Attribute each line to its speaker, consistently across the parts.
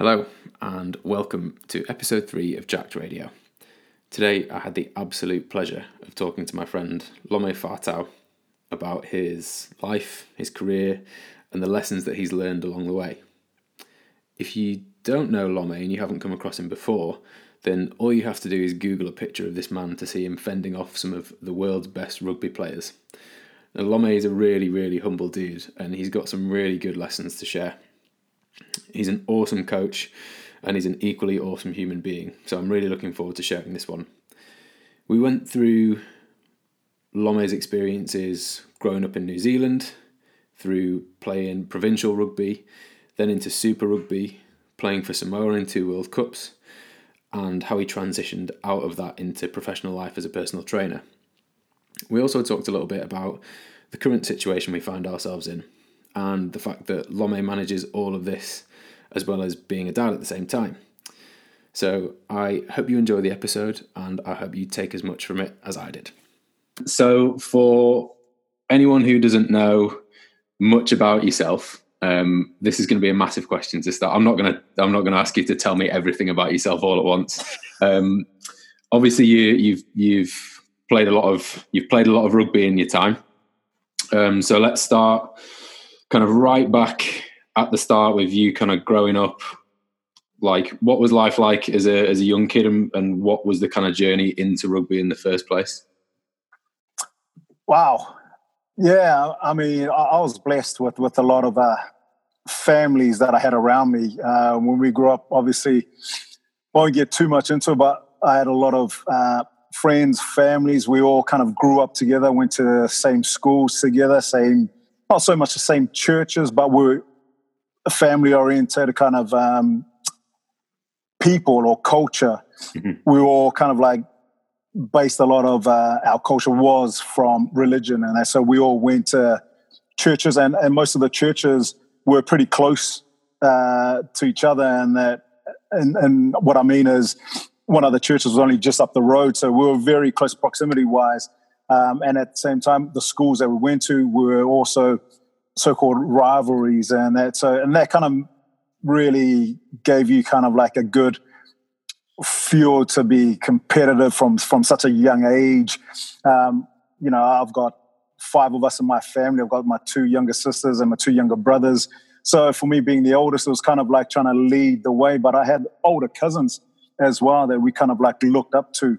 Speaker 1: Hello, and welcome to episode three of Jacked Radio. Today, I had the absolute pleasure of talking to my friend Lome Fa'atau about his life, his career, and the lessons that he's learned along the way. If you don't know Lome and you haven't come across him before, then all you have to do is Google a picture of this man to see him fending off some of the world's best rugby players. Now, Lome is a really, really humble dude, and he's got some really good lessons to share. He's an awesome coach and he's an equally awesome human being. So I'm really looking forward to sharing this one. We went through Lome's experiences growing up in New Zealand, through playing provincial rugby, then into Super Rugby, playing for Samoa in two World Cups, and how he transitioned out of that into professional life as a personal trainer. We also talked a little bit about the current situation we find ourselves in and the fact that Lome manages all of this as well as being a dad at the same time. So I hope you enjoy the episode and I hope you take as much from it as I did. So, for anyone who doesn't know much about yourself, um, this is going to be a massive question to start. I'm not going to I'm not going to ask you to tell me everything about yourself all at once. Um, obviously, you, you've you've played a lot of you've played a lot of rugby in your time. Um, so let's start kind of right back at the start with you kind of growing up like what was life like as a as a young kid and, and what was the kind of journey into rugby in the first place?
Speaker 2: Wow. Yeah i mean i, I was blessed with with a lot of uh, families that i had around me. Uh, when we grew up obviously won't get too much into it but i had a lot of uh, friends families. We all kind of grew up together went to the same schools together same not so much the same churches, but we're family oriented kind of um, people or culture. Mm-hmm. We were all kind of like based a lot of uh, our culture was from religion, and so we all went to churches, and, and most of the churches were pretty close uh, to each other, and that. And, and what I mean is, one of the churches was only just up the road, so we were very close proximity wise. Um, and at the same time, the schools that we went to were also so-called rivalries, and that so and that kind of really gave you kind of like a good fuel to be competitive from from such a young age. Um, you know, I've got five of us in my family. I've got my two younger sisters and my two younger brothers. So for me, being the oldest, it was kind of like trying to lead the way. But I had older cousins as well that we kind of like looked up to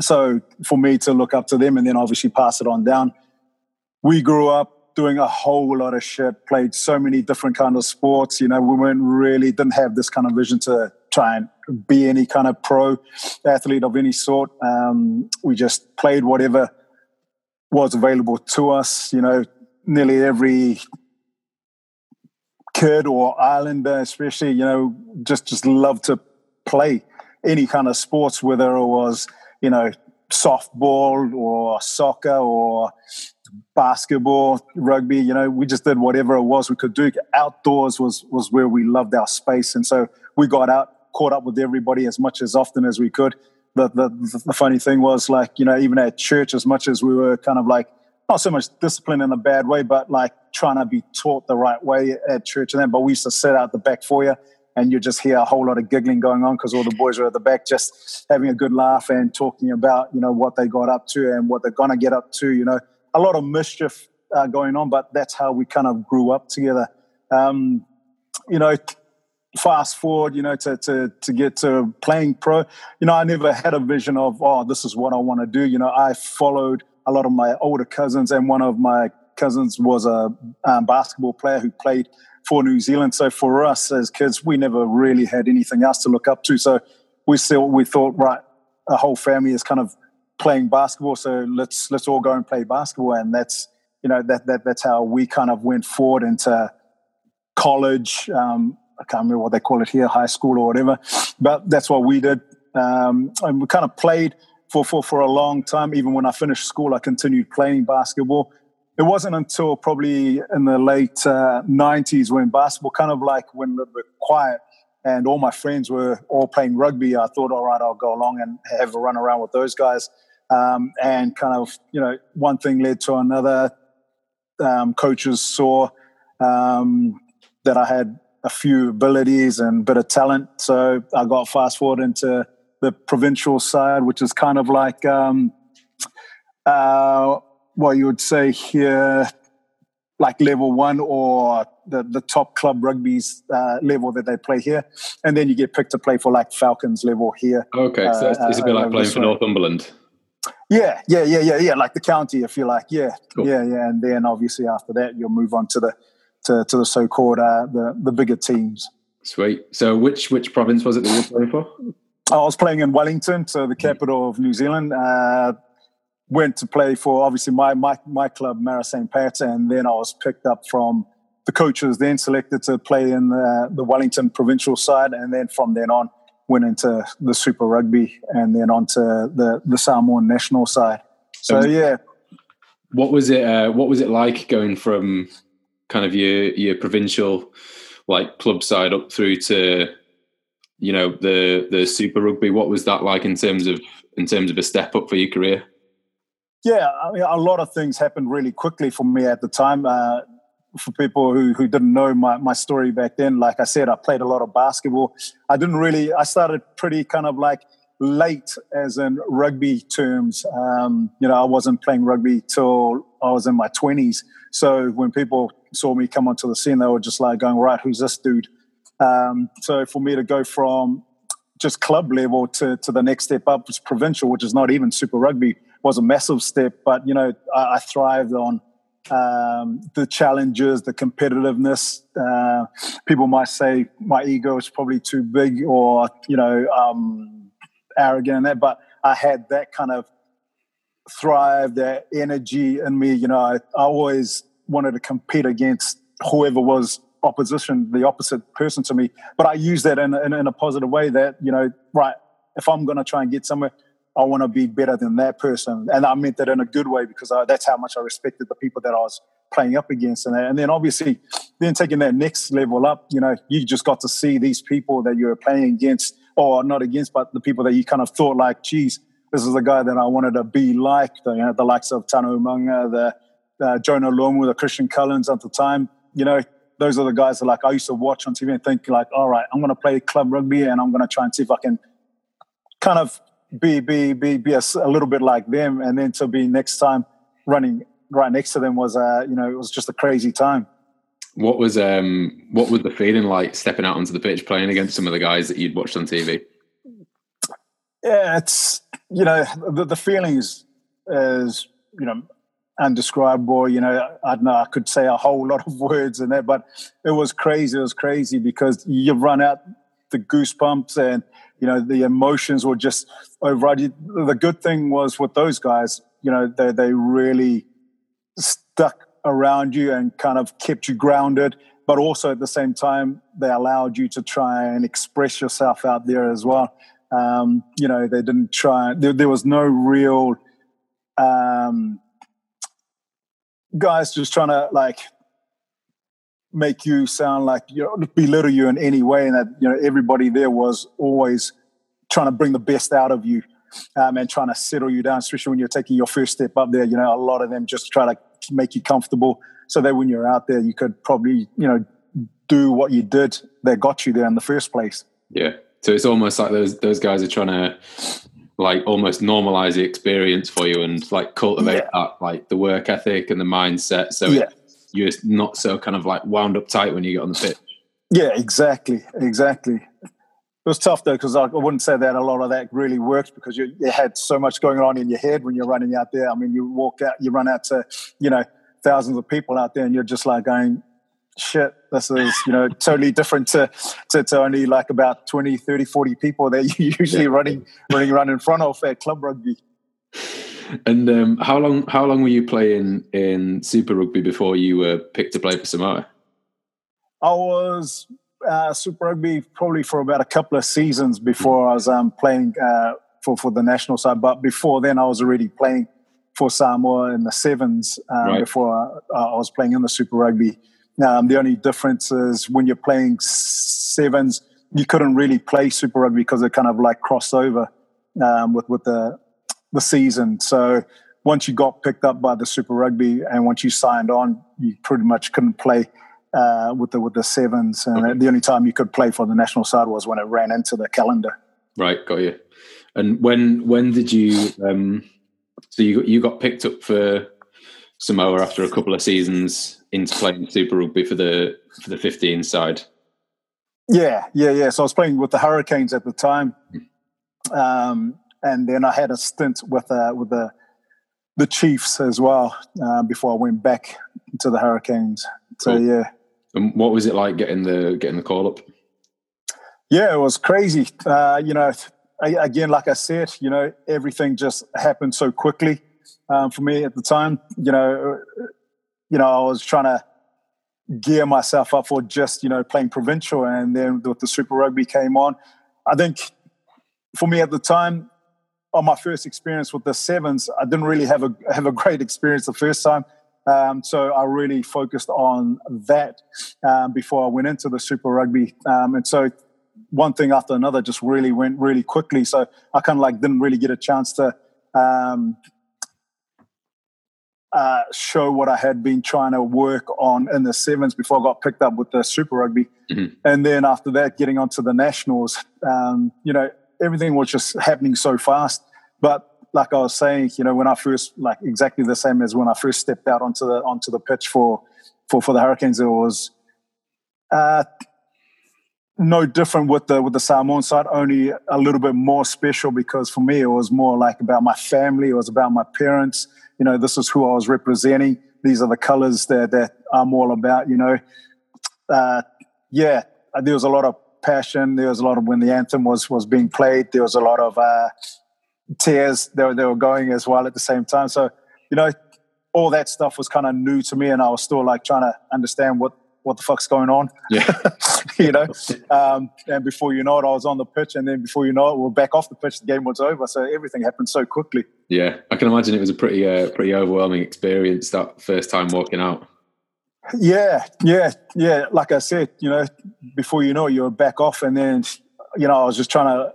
Speaker 2: so for me to look up to them and then obviously pass it on down. We grew up doing a whole lot of shit, played so many different kind of sports. You know, we weren't really didn't have this kind of vision to try and be any kind of pro athlete of any sort. Um, we just played whatever was available to us. You know, nearly every kid or islander, especially, you know, just just loved to play any kind of sports, whether it was you know, softball or soccer or basketball, rugby, you know, we just did whatever it was we could do. Outdoors was was where we loved our space. And so we got out, caught up with everybody as much as often as we could. The, the, the funny thing was like, you know, even at church, as much as we were kind of like, not so much discipline in a bad way, but like trying to be taught the right way at church and then, but we used to sit out the back foyer and you just hear a whole lot of giggling going on because all the boys are at the back just having a good laugh and talking about you know what they got up to and what they're gonna get up to you know. A lot of mischief uh, going on but that's how we kind of grew up together. Um, you know fast forward you know to, to to get to playing pro you know i never had a vision of oh this is what i want to do. You know i followed a lot of my older cousins and one of my cousins was a um, basketball player who played for New Zealand. So for us as kids, we never really had anything else to look up to. So we still we thought, right, a whole family is kind of playing basketball. So let's let's all go and play basketball. And that's you know that that that's how we kind of went forward into college. Um, I can't remember what they call it here, high school or whatever. But that's what we did. Um, and we kind of played for, for, for a long time. Even when I finished school, I continued playing basketball it wasn't until probably in the late uh, 90s when basketball kind of like went a little bit quiet and all my friends were all playing rugby. I thought, all right, I'll go along and have a run around with those guys. Um, and kind of, you know, one thing led to another. Um, coaches saw um, that I had a few abilities and a bit of talent. So I got fast forward into the provincial side, which is kind of like um, uh, what you would say here, like level one or the, the top club rugby's uh, level that they play here. And then you get picked to play for like Falcons level here.
Speaker 1: Okay, so it's, it's a bit uh, like playing for Northumberland.
Speaker 2: Yeah, yeah, yeah, yeah, yeah. Like the county, if you like. Yeah, cool. yeah, yeah. And then obviously after that, you'll move on to the to, to the so-called uh, the the bigger teams.
Speaker 1: Sweet. So which which province was it that you were playing for?
Speaker 2: I was playing in Wellington, so the capital of New Zealand. Uh, went to play for obviously my my my club, Marist St. Pat, and then I was picked up from the coaches. Then selected to play in the, the Wellington provincial side, and then from then on went into the Super Rugby, and then onto the the Samoan national side. So yeah.
Speaker 1: What was it? Uh, what was it like going from kind of your your provincial like club side up through to you know the the Super Rugby? What was that like in terms of in terms of a step up for your career?
Speaker 2: Yeah, I mean, a lot of things happened really quickly for me at the time. Uh, for people who, who didn't know my, my story back then, like I said, I played a lot of basketball. I didn't really, I started pretty kind of like late as in rugby terms. Um, you know, I wasn't playing rugby till I was in my 20s. So when people saw me come onto the scene, they were just like going, right, who's this dude? Um, so for me to go from just club level to, to the next step up was provincial, which is not even super rugby, was a massive step. But, you know, I, I thrived on um, the challenges, the competitiveness. Uh, people might say my ego is probably too big or, you know, um, arrogant and that, but I had that kind of thrive, that energy in me. You know, I, I always wanted to compete against whoever was opposition, the opposite person to me. But I use that in, in, in a positive way that, you know, right, if I'm going to try and get somewhere, I want to be better than that person. And I meant that in a good way because I, that's how much I respected the people that I was playing up against. And, and then obviously, then taking that next level up, you know, you just got to see these people that you were playing against, or not against, but the people that you kind of thought like, geez, this is the guy that I wanted to be like, the, you know, the likes of Tana Umaga, the uh, Jonah Lomu, the Christian Cullens at the time. You know, those are the guys that like I used to watch on TV and think like, all right, I'm going to play club rugby and I'm going to try and see if I can kind of be be be be a, a, little bit like them, and then to be next time running right next to them was uh you know it was just a crazy time.
Speaker 1: What was um what was the feeling like stepping out onto the pitch playing against some of the guys that you'd watched on TV?
Speaker 2: Yeah, it's you know the the feelings is you know undescribable. You know, I don't know. I could say a whole lot of words in that, but it was crazy. It was crazy because you run out the goosebumps and you know the emotions were just overriding. The good thing was with those guys, you know, they they really stuck around you and kind of kept you grounded, but also at the same time they allowed you to try and express yourself out there as well. Um, you know, they didn't try. There, there was no real um, guys just trying to like make you sound like you know belittle you in any way and that you know everybody there was always trying to bring the best out of you um, and trying to settle you down especially when you're taking your first step up there. You know a lot of them just try to make you comfortable so that when you're out there you could probably you know do what you did that got you there in the first place.
Speaker 1: Yeah. So it's almost like those those guys are trying to like almost normalize the experience for you and like cultivate yeah. that like the work ethic and the mindset. So yeah you're not so kind of like wound up tight when you get on the pitch.
Speaker 2: Yeah, exactly, exactly. It was tough though because I wouldn't say that a lot of that really worked because you, you, had so much going on in your head when you're running out there. I mean, you walk out, you run out to you know thousands of people out there, and you're just like going, "Shit, this is you know totally different to, to, to only like about 20, 30, 40 people that you usually running running around in front of at club rugby."
Speaker 1: And um, how long how long were you playing in Super Rugby before you were picked to play for Samoa?
Speaker 2: I was uh, Super Rugby probably for about a couple of seasons before I was um, playing uh, for for the national side. But before then, I was already playing for Samoa in the sevens um, right. before I, I, was playing in the Super Rugby. Um, the only difference is when you're playing sevens, you couldn't really play Super Rugby because it kind of like crossed over um, with with the the season. So once you got picked up by the Super Rugby and once you signed on, you pretty much couldn't play uh, with the with the sevens, and okay. the only time you could play for the national side was when it ran into the calendar.
Speaker 1: Right, got you. And when when did you? Um, so you you got picked up for Samoa after a couple of seasons into playing Super Rugby for the for the 15 side.
Speaker 2: Yeah, yeah, yeah. So I was playing with the Hurricanes at the time, um, and then I had a stint with uh, with the the Chiefs as well uh, before I went back to the Hurricanes. So cool. yeah.
Speaker 1: And what was it like getting the getting the call up?
Speaker 2: Yeah, it was crazy. Uh, you know, again, like I said, you know, everything just happened so quickly um, for me at the time. You know, you know, I was trying to gear myself up for just you know playing provincial, and then with the Super Rugby came on. I think for me at the time, on my first experience with the sevens, I didn't really have a have a great experience the first time. Um, so I really focused on that um, before I went into the Super Rugby, um, and so one thing after another just really went really quickly. So I kind of like didn't really get a chance to um, uh, show what I had been trying to work on in the sevens before I got picked up with the Super Rugby. Mm-hmm. And then after that, getting onto the nationals, um, you know, everything was just happening so fast. But like I was saying, you know, when I first, like exactly the same as when I first stepped out onto the onto the pitch for for for the Hurricanes, it was. Uh, no different with the with the Samoan side, only a little bit more special because for me it was more like about my family, it was about my parents. You know, this is who I was representing. These are the colors that that I'm all about. You know, uh, yeah, there was a lot of passion. There was a lot of when the anthem was was being played. There was a lot of uh, tears. They were, they were going as well at the same time. So you know, all that stuff was kind of new to me, and I was still like trying to understand what what the fuck's going on?
Speaker 1: Yeah.
Speaker 2: you know, um, and before you know it, I was on the pitch, and then before you know it, we're back off the pitch. The game was over, so everything happened so quickly.
Speaker 1: Yeah, I can imagine it was a pretty, uh, pretty overwhelming experience that first time walking out.
Speaker 2: Yeah, yeah, yeah. Like I said, you know, before you know it, you're back off, and then, you know, I was just trying to,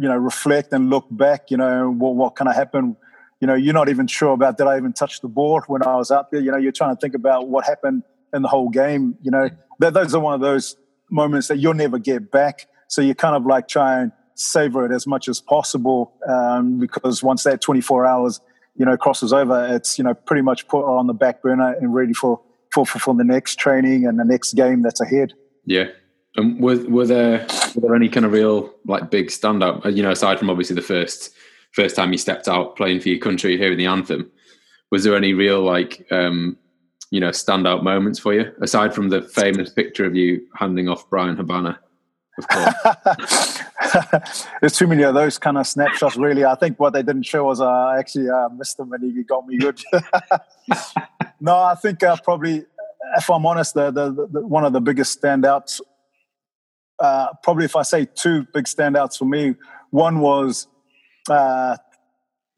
Speaker 2: you know, reflect and look back. You know, what what kind of happened. You know, you're not even sure about did I even touch the ball when I was out there. You know, you're trying to think about what happened in the whole game. You know, that, those are one of those moments that you'll never get back. So you kind of like try and savor it as much as possible um, because once that 24 hours, you know, crosses over, it's, you know, pretty much put on the back burner and ready for, for, for, for the next training and the next game that's ahead.
Speaker 1: Yeah. And were, were there were there any kind of real like big standout? Uh, you know, aside from obviously the first first time you stepped out playing for your country here in the anthem, was there any real like um, you know standout moments for you aside from the famous picture of you handing off Bryan Habana? Of course.
Speaker 2: There's too many of those kind of snapshots. Really, I think what they didn't show was uh, I actually uh, missed him and he got me good. no, I think uh, probably, if I'm honest, the, the, the, one of the biggest standouts. Uh, probably, if I say two big standouts for me, one was uh,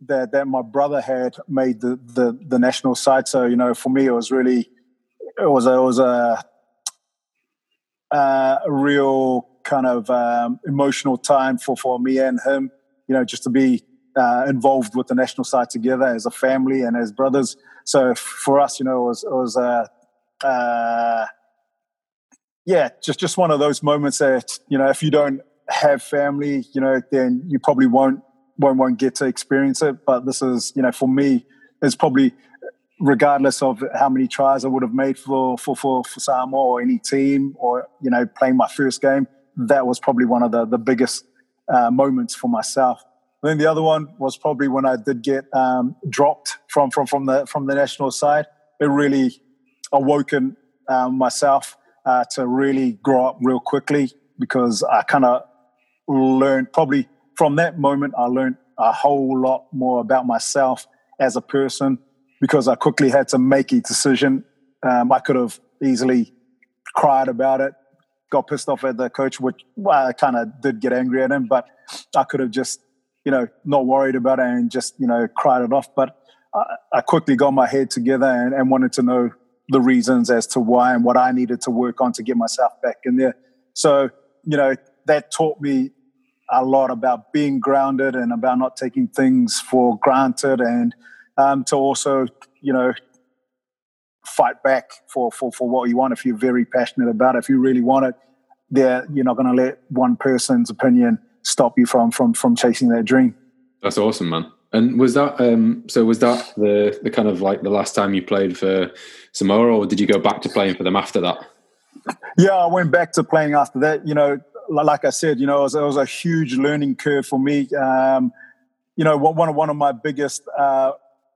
Speaker 2: that that my brother had made the the, the national side. So you know, for me, it was really it was it was a a real kind of um, emotional time for for me and him. You know, just to be uh, involved with the national side together as a family and as brothers. So for us, you know, it was it was uh, uh, yeah, just just one of those moments that you know, if you don't have family, you know, then you probably won't won't won't get to experience it. But this is, you know, for me, it's probably regardless of how many tries I would have made for for for, for Samoa or any team, or you know, playing my first game. That was probably one of the the biggest uh, moments for myself. And then the other one was probably when I did get um, dropped from from from the from the national side. It really awoken um, myself uh, to really grow up real quickly because I kind of learned probably from that moment, I learned a whole lot more about myself as a person because I quickly had to make a decision. Um, I could have easily cried about it, got pissed off at the coach, which well, I kind of did get angry at him, but I could have just, you know, not worried about it and just, you know, cried it off. But I, I quickly got my head together and, and wanted to know the reasons as to why and what I needed to work on to get myself back in there. So, you know, that taught me a lot about being grounded and about not taking things for granted and um, to also, you know, fight back for, for, for what you want. If you're very passionate about it, if you really want it, there you're not going to let one person's opinion stop you from from from chasing that dream.
Speaker 1: That's awesome, man. And was that um, so? Was that the the kind of like the last time you played for Samoa, or did you go back to playing for them after that?
Speaker 2: Yeah, I went back to playing after that. You know, like I said, you know, it was, it was a huge learning curve for me. Um, you know, one of one of my biggest uh,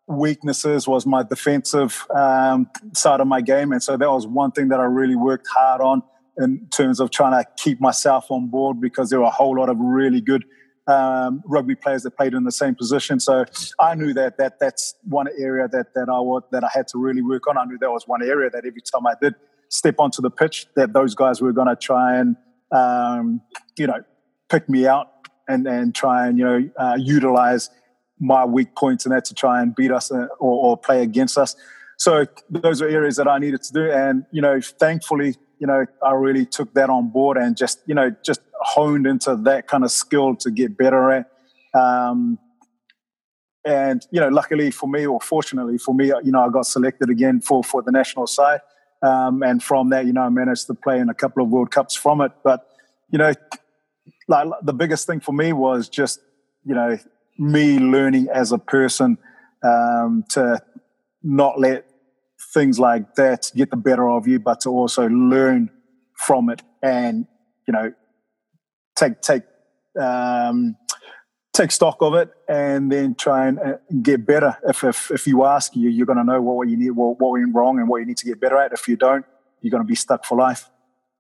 Speaker 2: weaknesses was my defensive um, side of my game, and so that was one thing that I really worked hard on in terms of trying to keep myself on board because there were a whole lot of really good um, rugby players that played in the same position. So I knew that that that's one area that that I would, that I had to really work on. I knew that was one area that every time I did step onto the pitch, that those guys were going to try and um, you know pick me out and and try and you know uh, utilize my weak points and that to try and beat us uh, or, or play against us. So those are areas that I needed to do, and you know, thankfully, you know, I really took that on board and just, you know, just honed into that kind of skill to get better at. Um, and you know, luckily for me, or fortunately for me, you know, I got selected again for for the national side. Um, and from that, you know, I managed to play in a couple of World Cups from it. But you know, like the biggest thing for me was just, you know, me learning as a person um, to not let things like that get the better of you, but to also learn from it and you know take take um, take stock of it and then try and uh, get better. If, if if you ask you, you're going to know what you need, what, what went wrong, and what you need to get better at. If you don't, you're going to be stuck for life.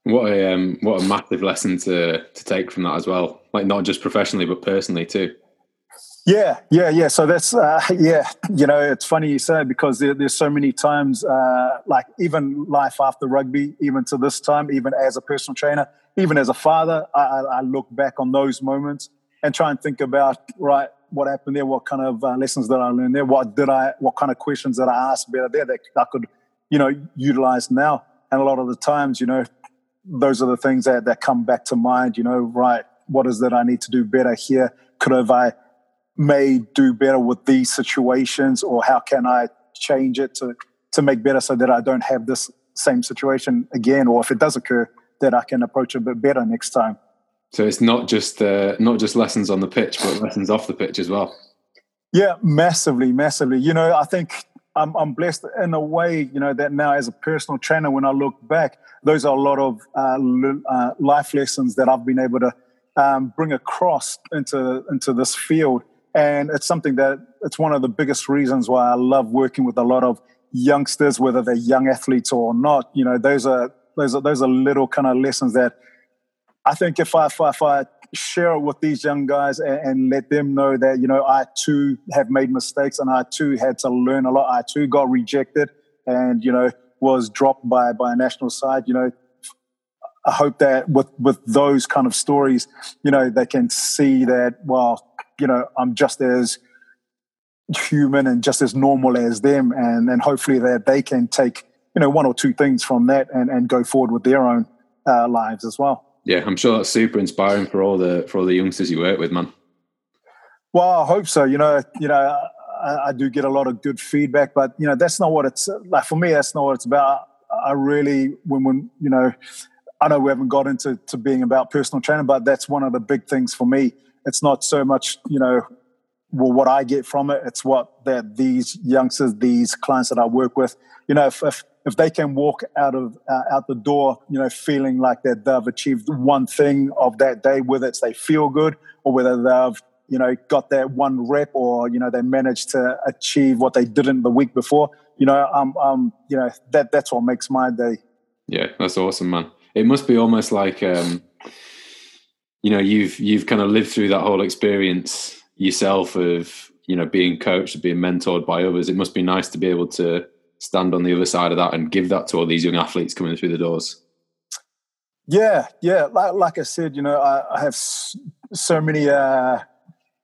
Speaker 1: What a um, what a massive lesson to to take from that as well. Like not just professionally, but personally too.
Speaker 2: Yeah, yeah, yeah. So that's uh, yeah. You know, it's funny you say because there, there's so many times, uh, like even life after rugby, even to this time, even as a personal trainer, even as a father, I, I look back on those moments and try and think about right what happened there, what kind of uh, lessons did I learn there, what did I, what kind of questions that I ask better there that I could, you know, utilize now. And a lot of the times, you know, those are the things that that come back to mind. You know, right, what is that I need to do better here? Could have I may do better with these situations or how can I change it to to make better so that I don't have this same situation again or if it does occur that I can approach a bit better next time.
Speaker 1: So it's not just uh, not just lessons on the pitch but lessons off the pitch as well.
Speaker 2: Yeah, massively, massively. You know, I think I'm, I'm blessed in a way, you know, that now as a personal trainer, when I look back, those are a lot of uh, uh, life lessons that I've been able to um, bring across into into this field and it's something that it's one of the biggest reasons why I love working with a lot of youngsters, whether they're young athletes or not. You know, those are those are those are little kind of lessons that I think if I if I, if I share it with these young guys and, and, let them know that you know I too have made mistakes and I too had to learn a lot. I too got rejected and you know was dropped by by a national side. You know, I hope that with with those kind of stories, you know, they can see that well you know, I'm just as human and just as normal as them, and and hopefully that they can take you know one or two things from that and and go forward with their own uh, lives as well.
Speaker 1: Yeah, I'm sure that's super inspiring for all the for all the youngsters you work with, man.
Speaker 2: Well, I hope so. You know, you know, I, I do get a lot of good feedback, but you know, that's not what it's like for me. That's not what it's about. I really, when when you know, I know we haven't got into to being about personal training, but that's one of the big things for me it's not so much you know well what I get from it. It's what that these youngsters, these clients that I work with, you know, if if, if they can walk out of uh, out the door, you know, feeling like that they've achieved one thing of that day, whether it's they feel good or whether they've you know got that one rep or you know they managed to achieve what they didn't the week before. You know, um, um, you know that that's what makes my day.
Speaker 1: Yeah, that's awesome, man. It must be almost like um, you know you've you've kind of lived through that whole experience yourself of you know being coached being mentored by others. It must be nice to be able to stand on the other side of that and give that to all these young athletes coming through the doors.
Speaker 2: Yeah yeah. Like, like i said you know i, I have so many uh,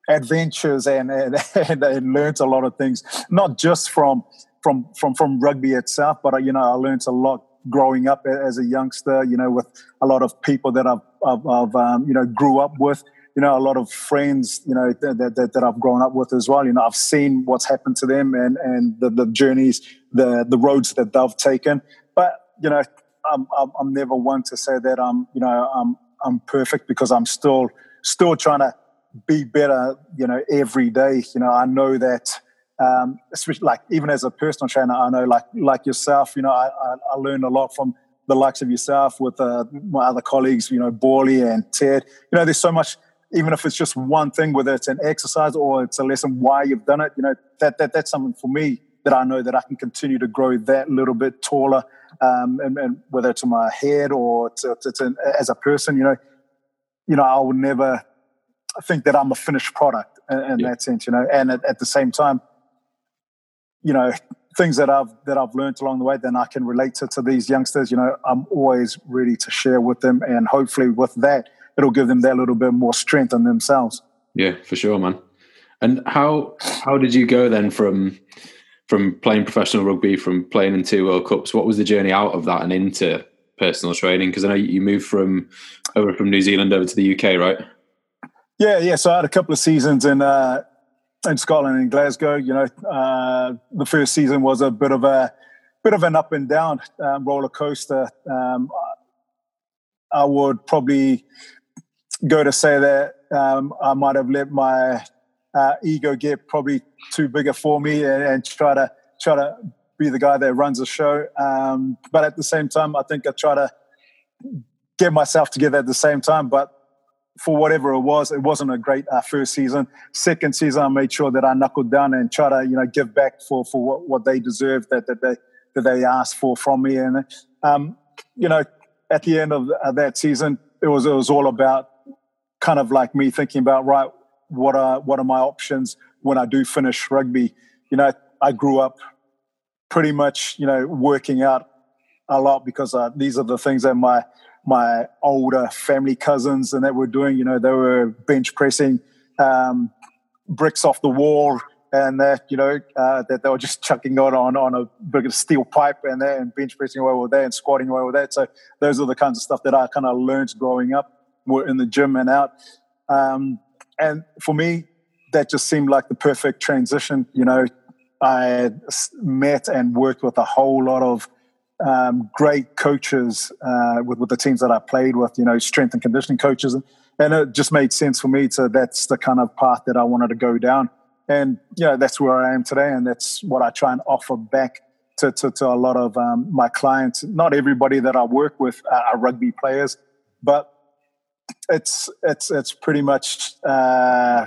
Speaker 2: adventures and, and and, and learned a lot of things not just from from from from rugby itself but you know i learned a lot growing up as a youngster, you know, with a lot of people that I've, I've, I've um, you know, grew up with you know, a lot of friends, you know, that, that, that I've grown up with as well. You know, I've seen what's happened to them and, and the, the journeys, the, the roads that they've taken. But, you know, I'm, I'm, I'm never one to say that I'm, you know, I'm, I'm perfect because I'm still, still trying to be better, you know, every day. You know, I know that, um, especially like even as a personal trainer, I know like, like yourself, you know, I, I, I learned a lot from the likes of yourself with uh, my other colleagues, you know, Borley and Ted. You know, there's so much, even if it's just one thing, whether it's an exercise or it's a lesson why you've done it, you know, that, that that's something for me that I know that I can continue to grow that little bit taller, um, and, and, whether it's in my head or to, to, to, as a person, you know, you know, I will never think that I'm a finished product in, in yeah. that sense, you know, and at, at the same time, you know, things that I've that I've learned along the way, then I can relate to, to these youngsters. You know, I'm always ready to share with them, and hopefully with that, it'll give them that little bit more strength in themselves.
Speaker 1: Yeah, for sure, man. And how how did you go then from from playing professional rugby, from playing in two World Cups? What was the journey out of that and into personal training? Because I know you moved from over from New Zealand over to the UK, right?
Speaker 2: Yeah, yeah. So I had a couple of seasons in uh, in Scotland and Glasgow. You know, uh, the first season was a bit of a bit of an up and down um, roller coaster. Um, I would probably go to say that um, I might have let my uh, ego get probably too bigger for me and, and, try to try to be the guy that runs the show. Um, but at the same time, I think I try to get myself together at the same time. But for whatever it was, it wasn't a great uh, first season. Second season, I made sure that I knuckled down and try to you know give back for for what, what they deserved that that they that they asked for from me. And um, you know, at the end of that season, it was it was all about kind of like me thinking about right, what are what are my options when I do finish rugby? You know, I grew up pretty much you know working out a lot because uh, these are the things that my my older family cousins and that were doing. You know, they were bench pressing um, bricks off the wall and that you know uh, that they were just chucking on on, on a big steel pipe and that and bench pressing away with that and squatting away with that. So those are the kinds of stuff that I kind of learned growing up, were in the gym and out. Um, and for me, that just seemed like the perfect transition. You know, I met and worked with a whole lot of um, great coaches uh, with, with the teams that I played with, you know, strength and conditioning coaches. And it just made sense for me to, that's the kind of path that I wanted to go down. And, you know, that's where I am today. And that's what I try and offer back to, to, to a lot of um, my clients. Not everybody that I work with are rugby players, but it's, it's, it's pretty much, uh,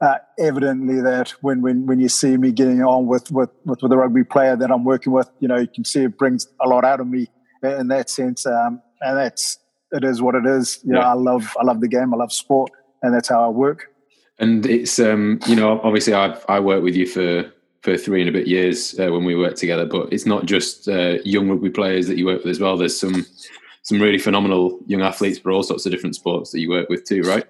Speaker 2: uh, evidently that when, when when you see me getting on with, with with with the rugby player that I'm working with, you know, you can see it brings a lot out of me in that sense. Um, and that's it is what it is. You yeah. know, I love I love the game, I love sport, and that's how I work.
Speaker 1: And it's um, you know, obviously I I worked with you for for three and a bit years uh, when we worked together, but it's not just uh, young rugby players that you work with as well. There's some some really phenomenal young athletes for all sorts of different sports that you work with too, right?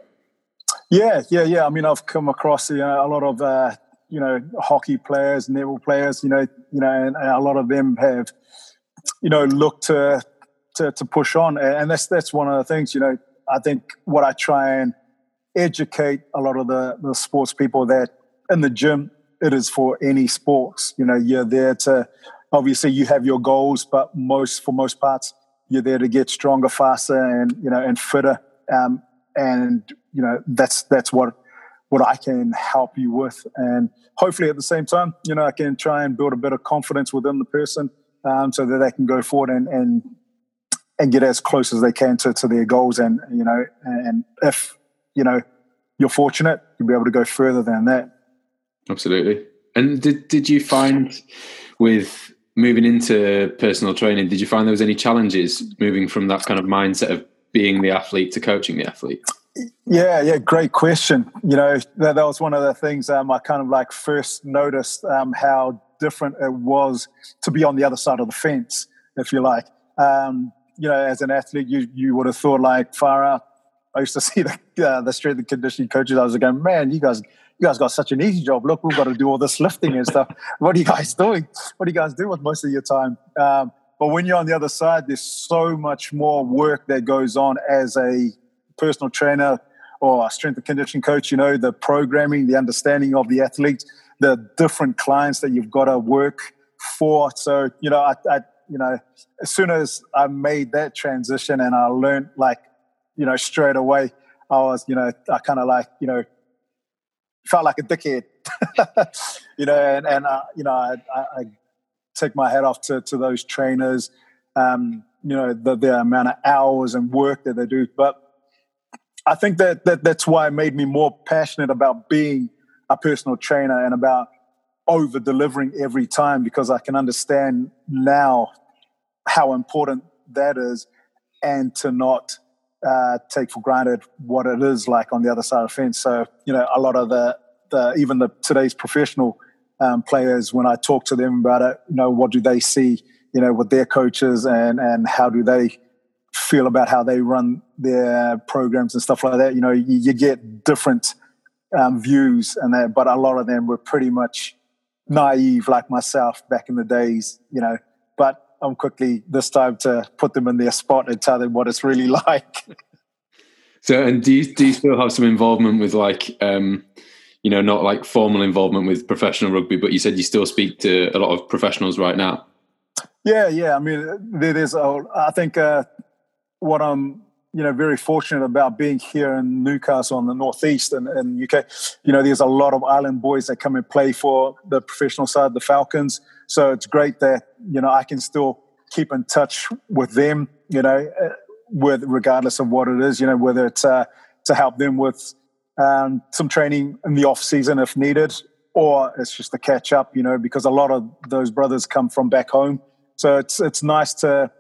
Speaker 2: Yeah, yeah, yeah. I mean, I've come across you know, a lot of uh, you know hockey players, netball players. You know, you know, and, and, a lot of them have you know looked to to, to push on, and that's that's one of the things. You know, I think what I try and educate a lot of the the sports people that in the gym it is for any sports. You know, you're there to obviously you have your goals, but most for most parts you're there to get stronger, faster, and you know, and fitter. Um, and you know that's that's what what I can help you with, and hopefully at the same time, you know, I can try and build a bit of confidence within the person, um, so that they can go forward and and and get as close as they can to, to their goals, and you know, and if you know you're fortunate, you'll be able to go further than that.
Speaker 1: Absolutely. And did did you find with moving into personal training, did you find there was any challenges moving from that kind of mindset of being the athlete to coaching the athlete?
Speaker 2: Yeah, yeah, great question. You know, that, that was one of the things um, I kind of like first noticed um, how different it was to be on the other side of the fence, if you like. Um, you know, as an athlete, you you would have thought like far out. I used to see the uh, the strength and conditioning coaches. I was going, man, you guys, you guys got such an easy job. Look, we've got to do all this lifting and stuff. what are you guys doing? What do you guys do with most of your time? Um, but when you're on the other side, there's so much more work that goes on as a personal trainer or a strength and conditioning coach, you know, the programming, the understanding of the athlete, the different clients that you've got to work for. So, you know, I, I you know, as soon as I made that transition and I learned like, you know, straight away, I was, you know, I kind of like, you know, felt like a dickhead, you know, and, and uh, you know, I, I, I, take my hat off to, to those trainers, um, you know, the, the amount of hours and work that they do. But I think that, that that's why it made me more passionate about being a personal trainer and about over delivering every time because I can understand now how important that is and to not uh, take for granted what it is like on the other side of the fence. So, you know, a lot of the, the even the today's professional um, players, when I talk to them about it, you know, what do they see, you know, with their coaches and, and how do they feel about how they run their programs and stuff like that. You know, you, you get different um, views and that, but a lot of them were pretty much naive like myself back in the days, you know, but I'm quickly this time to put them in their spot and tell them what it's really like.
Speaker 1: So, and do you, do you still have some involvement with like, um, you know, not like formal involvement with professional rugby, but you said you still speak to a lot of professionals right now.
Speaker 2: Yeah, yeah. I mean, there's, I think uh, what I'm you know very fortunate about being here in Newcastle on the northeast and UK. You know, there's a lot of island boys that come and play for the professional side, the Falcons. So it's great that you know I can still keep in touch with them. You know, uh, with regardless of what it is. You know, whether it's uh, to help them with um, some training in the off season if needed, or it's just to catch up. You know, because a lot of those brothers come from back home. So it's it's nice to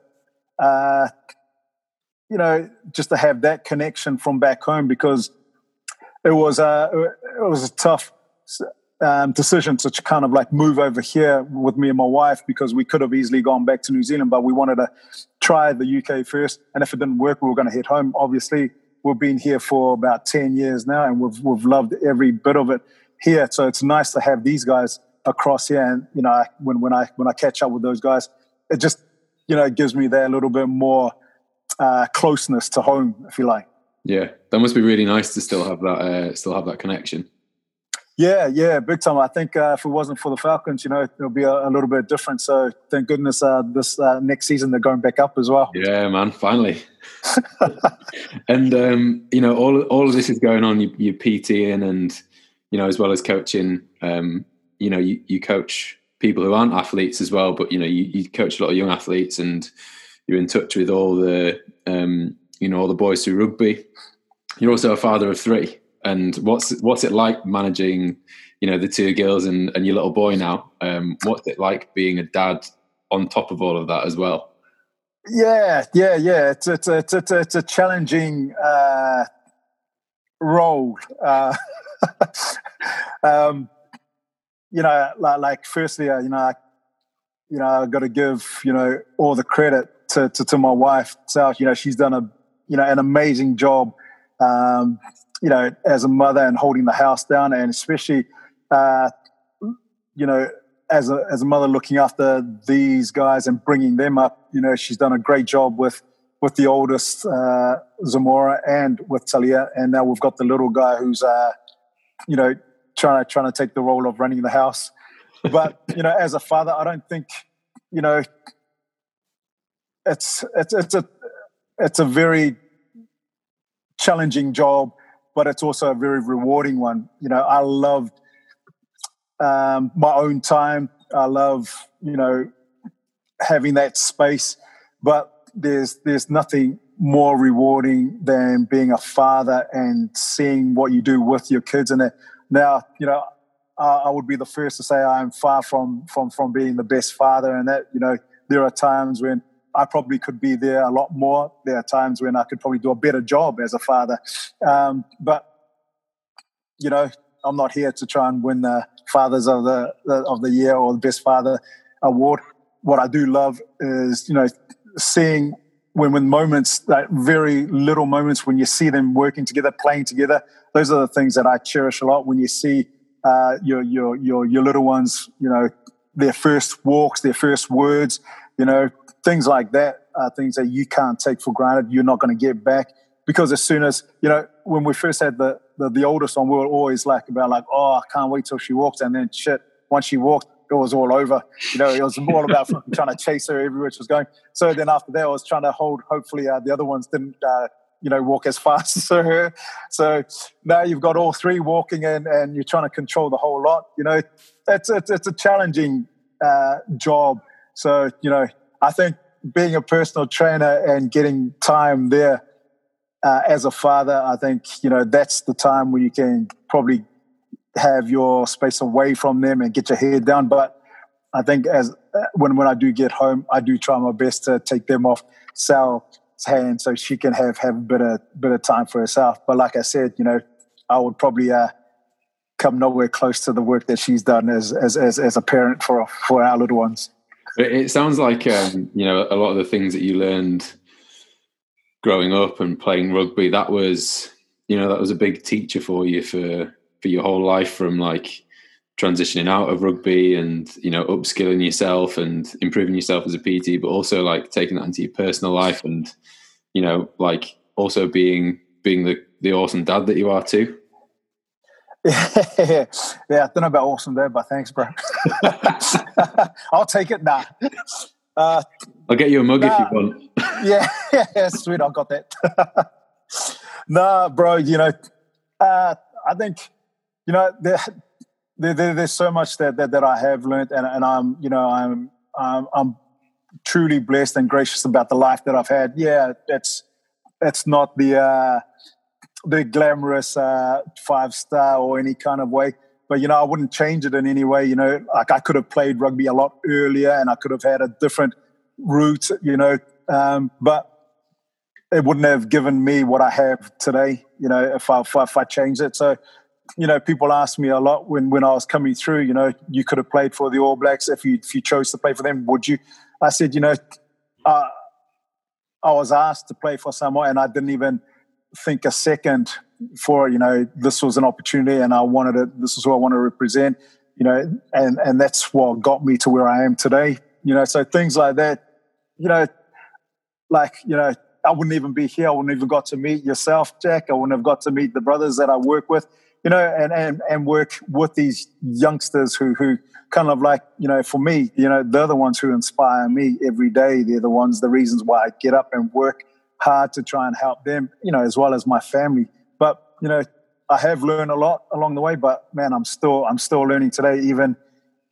Speaker 2: uh, you know, just to have that connection from back home because it was a it was a tough um, decision to kind of like move over here with me and my wife because we could have easily gone back to New Zealand, but we wanted to try the UK first. And if it didn't work, we were going to head home. Obviously, we've been here for about ten years now, and we've we've loved every bit of it here. So it's nice to have these guys across here. And you know, when when I when I catch up with those guys, it just you know gives me that little bit more uh, closeness to home, if you like.
Speaker 1: Yeah, that must be really nice to still have that, uh, still have that connection.
Speaker 2: Yeah, yeah, big time. I think uh, if it wasn't for the Falcons, you know, it'll be a, a little bit different. So thank goodness uh, this uh, next season they're going back up as well.
Speaker 1: Yeah, man, finally. and um, you know, all all of this is going on. You, you're PTing, and you know, as well as coaching. Um, you know, you, you coach people who aren't athletes as well, but you know, you, you coach a lot of young athletes and you're in touch with all the um, you know all the boys through rugby. You're also a father of three, and what's what's it like managing you know the two girls and, and your little boy now? Um, what's it like being a dad on top of all of that as well?
Speaker 2: Yeah, yeah, yeah. It's it's it's it's, it's a challenging uh, role. Uh, um, you know, like, like firstly, uh, you know, I, you know, I've got to give you know all the credit to, to, to my wife, South. you know, she's done a you know an amazing job, um, you know, as a mother and holding the house down, and especially, uh, you know, as a as a mother looking after these guys and bringing them up. You know, she's done a great job with with the oldest uh, Zamora and with Talia, and now we've got the little guy who's uh, you know trying to trying to take the role of running the house. But you know, as a father, I don't think you know it's it's it's a it's a very challenging job, but it's also a very rewarding one. You know, I loved um, my own time. I love you know having that space, but there's there's nothing more rewarding than being a father and seeing what you do with your kids. And now, you know, I, I would be the first to say I am far from from from being the best father, and that you know there are times when I probably could be there a lot more. There are times when I could probably do a better job as a father. Um, but you know, I'm not here to try and win the fathers of the, the of the year or the best father award. What I do love is you know seeing when when moments like very little moments when you see them working together, playing together. Those are the things that I cherish a lot. When you see uh, your your your your little ones, you know, their first walks, their first words, you know, things like that are things that you can't take for granted. You're not going to get back. because as soon as you know when we first had the the, the oldest one, we were always like about like, oh, I can't wait till she walks, and then shit, once she walked, it was all over. You know, it was all about trying to chase her everywhere she was going. So then after that, I was trying to hold. Hopefully, uh, the other ones didn't. Uh, you know, walk as fast as her. So now you've got all three walking and, and you're trying to control the whole lot. You know, it's, it's, it's a challenging uh, job. So, you know, I think being a personal trainer and getting time there uh, as a father, I think, you know, that's the time where you can probably have your space away from them and get your head down. But I think as uh, when when I do get home, I do try my best to take them off Sal's hand so she can have have a bit of bit of time for herself. But like I said, you know, I would probably uh, come nowhere close to the work that she's done as as as, as a parent for for our little ones.
Speaker 1: It sounds like um, you know a lot of the things that you learned growing up and playing rugby. That was you know that was a big teacher for you for for your whole life from like transitioning out of rugby and you know upskilling yourself and improving yourself as a PT, but also like taking that into your personal life and you know like also being being the the awesome dad that you are too.
Speaker 2: yeah, yeah, I don't know about awesome dad, but thanks, bro. I'll take it now.
Speaker 1: Uh, I'll get you a mug nah, if you want.
Speaker 2: yeah, yeah, sweet. I got that. nah, bro. You know, uh, I think you know there, there, there's so much that, that, that I have learned, and, and I'm you know I'm, I'm I'm truly blessed and gracious about the life that I've had. Yeah, it's, that's not the uh, the glamorous uh, five star or any kind of way. But you know, I wouldn't change it in any way. You know, like I could have played rugby a lot earlier, and I could have had a different route. You know, um, but it wouldn't have given me what I have today. You know, if I if I, if I changed it. So you know, people ask me a lot when, when I was coming through, you know, you could have played for the All Blacks if you if you chose to play for them, would you? I said, you know, uh, I was asked to play for Samoa and I didn't even think a second for, you know, this was an opportunity and I wanted it, this is who I want to represent, you know, and, and that's what got me to where I am today. You know, so things like that, you know, like, you know, I wouldn't even be here. I wouldn't even got to meet yourself, Jack. I wouldn't have got to meet the brothers that I work with you know, and, and, and work with these youngsters who, who kind of like, you know, for me, you know, they're the ones who inspire me every day. They're the ones, the reasons why I get up and work hard to try and help them, you know, as well as my family. But, you know, I have learned a lot along the way, but man, I'm still, I'm still learning today, even,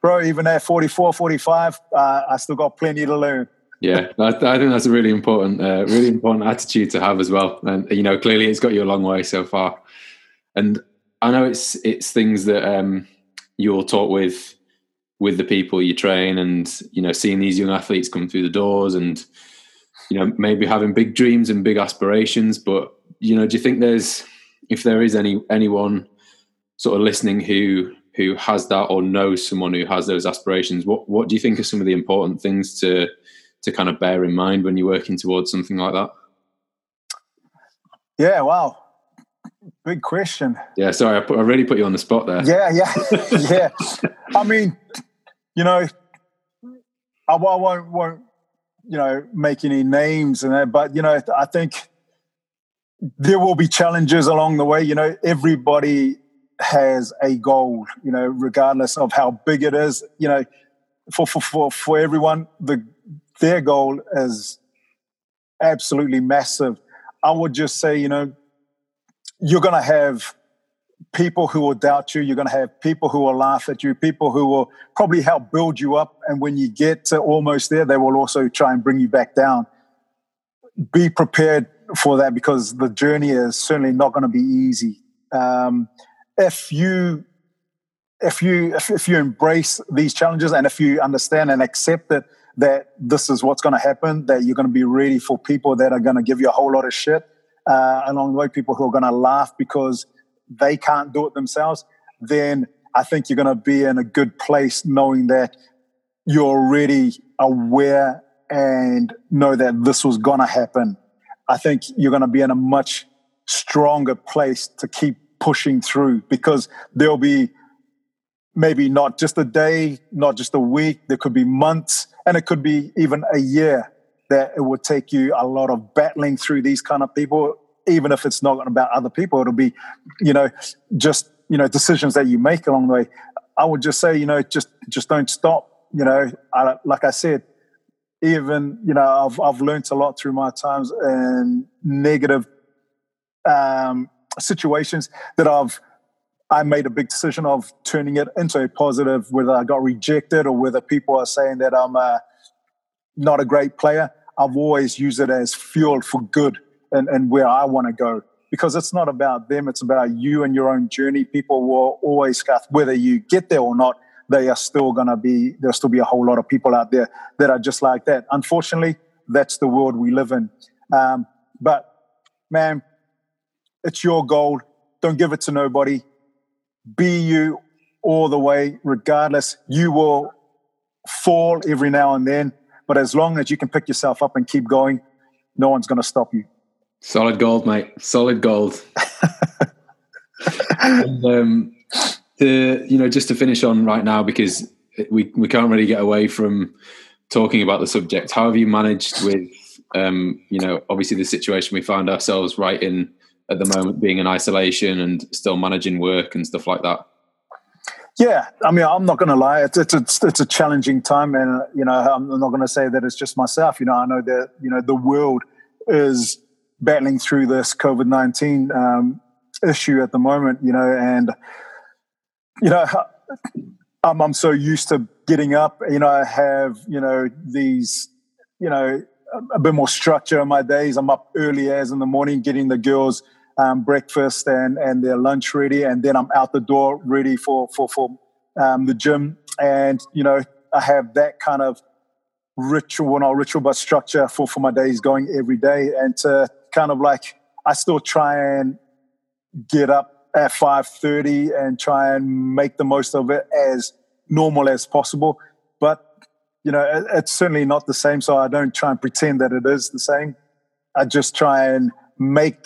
Speaker 2: bro, even at 44, 45, uh, I still got plenty to learn.
Speaker 1: yeah, I, I, think that's a really important, uh, really important attitude to have as well. And you know, clearly, it's got you a long way so far. And I know it's it's things that um, you're taught with with the people you train, and you know, seeing these young athletes come through the doors, and you know, maybe having big dreams and big aspirations. But you know, do you think there's if there is any anyone sort of listening who who has that or knows someone who has those aspirations, what what do you think are some of the important things to to kind of bear in mind when you're working towards something like that?
Speaker 2: Yeah, wow. Big question.
Speaker 1: Yeah, sorry, I, put, I really put you on the spot there.
Speaker 2: Yeah, yeah, yeah. I mean, you know, I, I won't, won't, you know, make any names and that, but you know, I think there will be challenges along the way. You know, everybody has a goal. You know, regardless of how big it is. You know, for for for for everyone, the their goal is absolutely massive. I would just say, you know, you're going to have people who will doubt you. You're going to have people who will laugh at you, people who will probably help build you up. And when you get to almost there, they will also try and bring you back down. Be prepared for that because the journey is certainly not going to be easy. Um, if you if you if, if you embrace these challenges and if you understand and accept it that this is what's going to happen, that you're going to be ready for people that are going to give you a whole lot of shit, uh, along the way, people who are going to laugh because they can't do it themselves, then I think you're going to be in a good place knowing that you're already aware and know that this was going to happen. I think you're going to be in a much stronger place to keep pushing through because there'll be maybe not just a day, not just a week, there could be months, and it could be even a year that it would take you a lot of battling through these kind of people even if it's not about other people, it'll be, you know, just you know decisions that you make along the way. I would just say, you know, just just don't stop. You know, I, like I said, even you know, I've I've learned a lot through my times in negative um, situations that I've I made a big decision of turning it into a positive, whether I got rejected or whether people are saying that I'm uh, not a great player. I've always used it as fuel for good and, and where I want to go because it's not about them, it's about you and your own journey. People will always, whether you get there or not, they are still going to be, there'll still be a whole lot of people out there that are just like that. Unfortunately, that's the world we live in. Um, but man, it's your goal. Don't give it to nobody. Be you all the way, regardless. You will fall every now and then, but as long as you can pick yourself up and keep going, no one's going to stop you.
Speaker 1: Solid gold, mate. Solid gold. and, um, to, you know, just to finish on right now, because we, we can't really get away from talking about the subject. How have you managed with, um, you know, obviously the situation we find ourselves right in at the moment, being in isolation and still managing work and stuff like that?
Speaker 2: Yeah, I mean, I'm not going to lie. It's, it's it's it's a challenging time, and you know, I'm not going to say that it's just myself. You know, I know that you know the world is battling through this COVID nineteen um, issue at the moment. You know, and you know, I'm I'm so used to getting up. You know, I have you know these you know a bit more structure in my days. I'm up early as in the morning, getting the girls um, breakfast and and their lunch ready, and then I'm out the door ready for for for um, the gym. And you know, I have that kind of ritual, not ritual, but structure for for my days going every day, and to kind of like I still try and get up at five thirty and try and make the most of it as normal as possible. But you know, it, it's certainly not the same. So I don't try and pretend that it is the same. I just try and make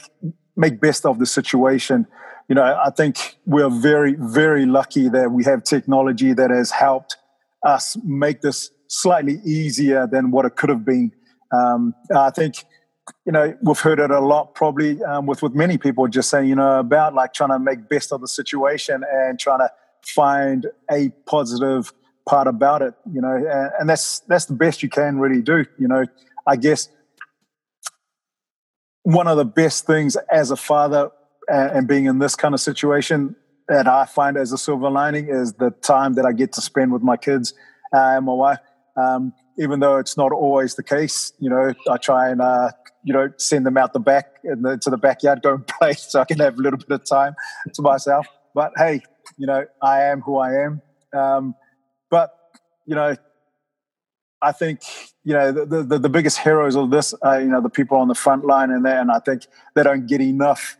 Speaker 2: make best of the situation. You know, I think we're very, very lucky that we have technology that has helped us make this slightly easier than what it could have been. Um, I think, you know, we've heard it a lot probably um, with, with many people just saying, you know, about like trying to make best of the situation and trying to find a positive part about it, you know, and, and that's, that's the best you can really do. You know, I guess one of the best things as a father and being in this kind of situation that I find as a silver lining is the time that I get to spend with my kids uh, and my wife. Um, even though it's not always the case, you know, I try and uh, you know send them out the back and the, to the backyard, go and play, so I can have a little bit of time to myself. But hey, you know, I am who I am. Um, but you know, I think you know the, the, the biggest heroes of this are you know the people on the front line and there, and I think they don't get enough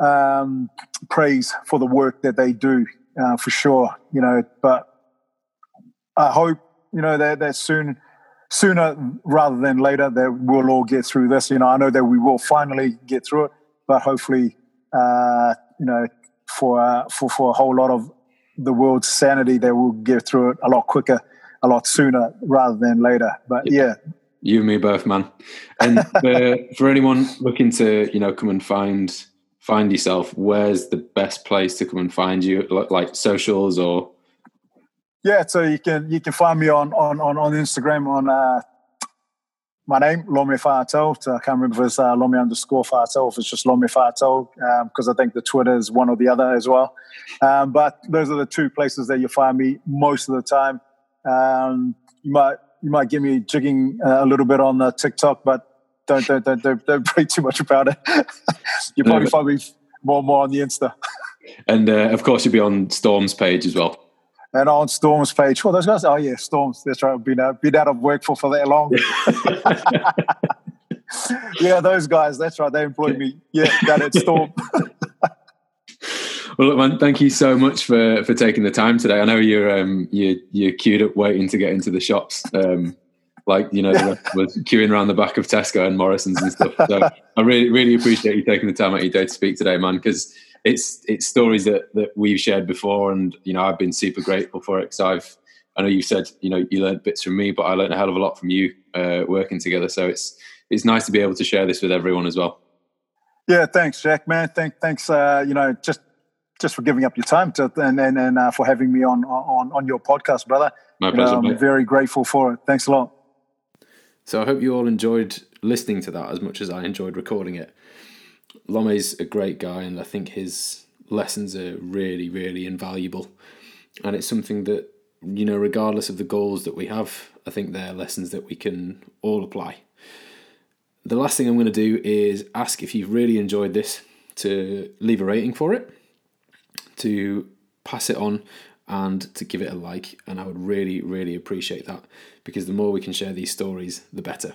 Speaker 2: um, praise for the work that they do uh, for sure. You know, but I hope you know that that soon sooner rather than later that we'll all get through this. You know, I know that we will finally get through it, but hopefully, uh, you know, for uh, for for a whole lot of the world's sanity, they will get through it a lot quicker a lot sooner rather than later. But yeah. yeah.
Speaker 1: You and me both, man. And for, for anyone looking to, you know, come and find find yourself, where's the best place to come and find you? Like socials or
Speaker 2: yeah, so you can you can find me on on on, on Instagram on uh, my name Lome Fa'atau. I can't remember if it's uh, Lome underscore Fa'atau if it's just Lome Fa'atau because um, I think the Twitter is one or the other as well. Um, but those are the two places that you find me most of the time. Um, you might you might give me jigging uh, a little bit on the TikTok, but don't don't don't don't, don't pray too much about it. you probably no, find me more and more on the Insta.
Speaker 1: And uh, of course, you'll be on Storm's page as well.
Speaker 2: And on Storm's page, well, those guys. Oh yeah, Storms. That's right. Been out, been out of work for for that long. yeah, those guys. That's right. They employed me. Yeah, that at Storm.
Speaker 1: Well, look, man, thank you so much for for taking the time today. I know you're um you you're queued up waiting to get into the shops. Um, like you know, was queuing around the back of Tesco and Morrison's and stuff. So I really really appreciate you taking the time out of your day to speak today, man. Because it's it's stories that that we've shared before, and you know I've been super grateful for it. Because I've I know you said you know you learned bits from me, but I learned a hell of a lot from you uh, working together. So it's it's nice to be able to share this with everyone as well.
Speaker 2: Yeah, thanks, Jack, man. Thank, thanks. Uh, you know, just just for giving up your time to, and and, and uh, for having me on on on your podcast, brother.
Speaker 1: My pleasure.
Speaker 2: You know, I'm
Speaker 1: mate.
Speaker 2: very grateful for it. Thanks a lot.
Speaker 1: So I hope you all enjoyed listening to that as much as I enjoyed recording it. Lome's a great guy, and I think his lessons are really, really invaluable. And it's something that, you know, regardless of the goals that we have, I think they're lessons that we can all apply. The last thing I'm going to do is ask if you've really enjoyed this to leave a rating for it, to pass it on, and to give it a like. And I would really, really appreciate that because the more we can share these stories, the better.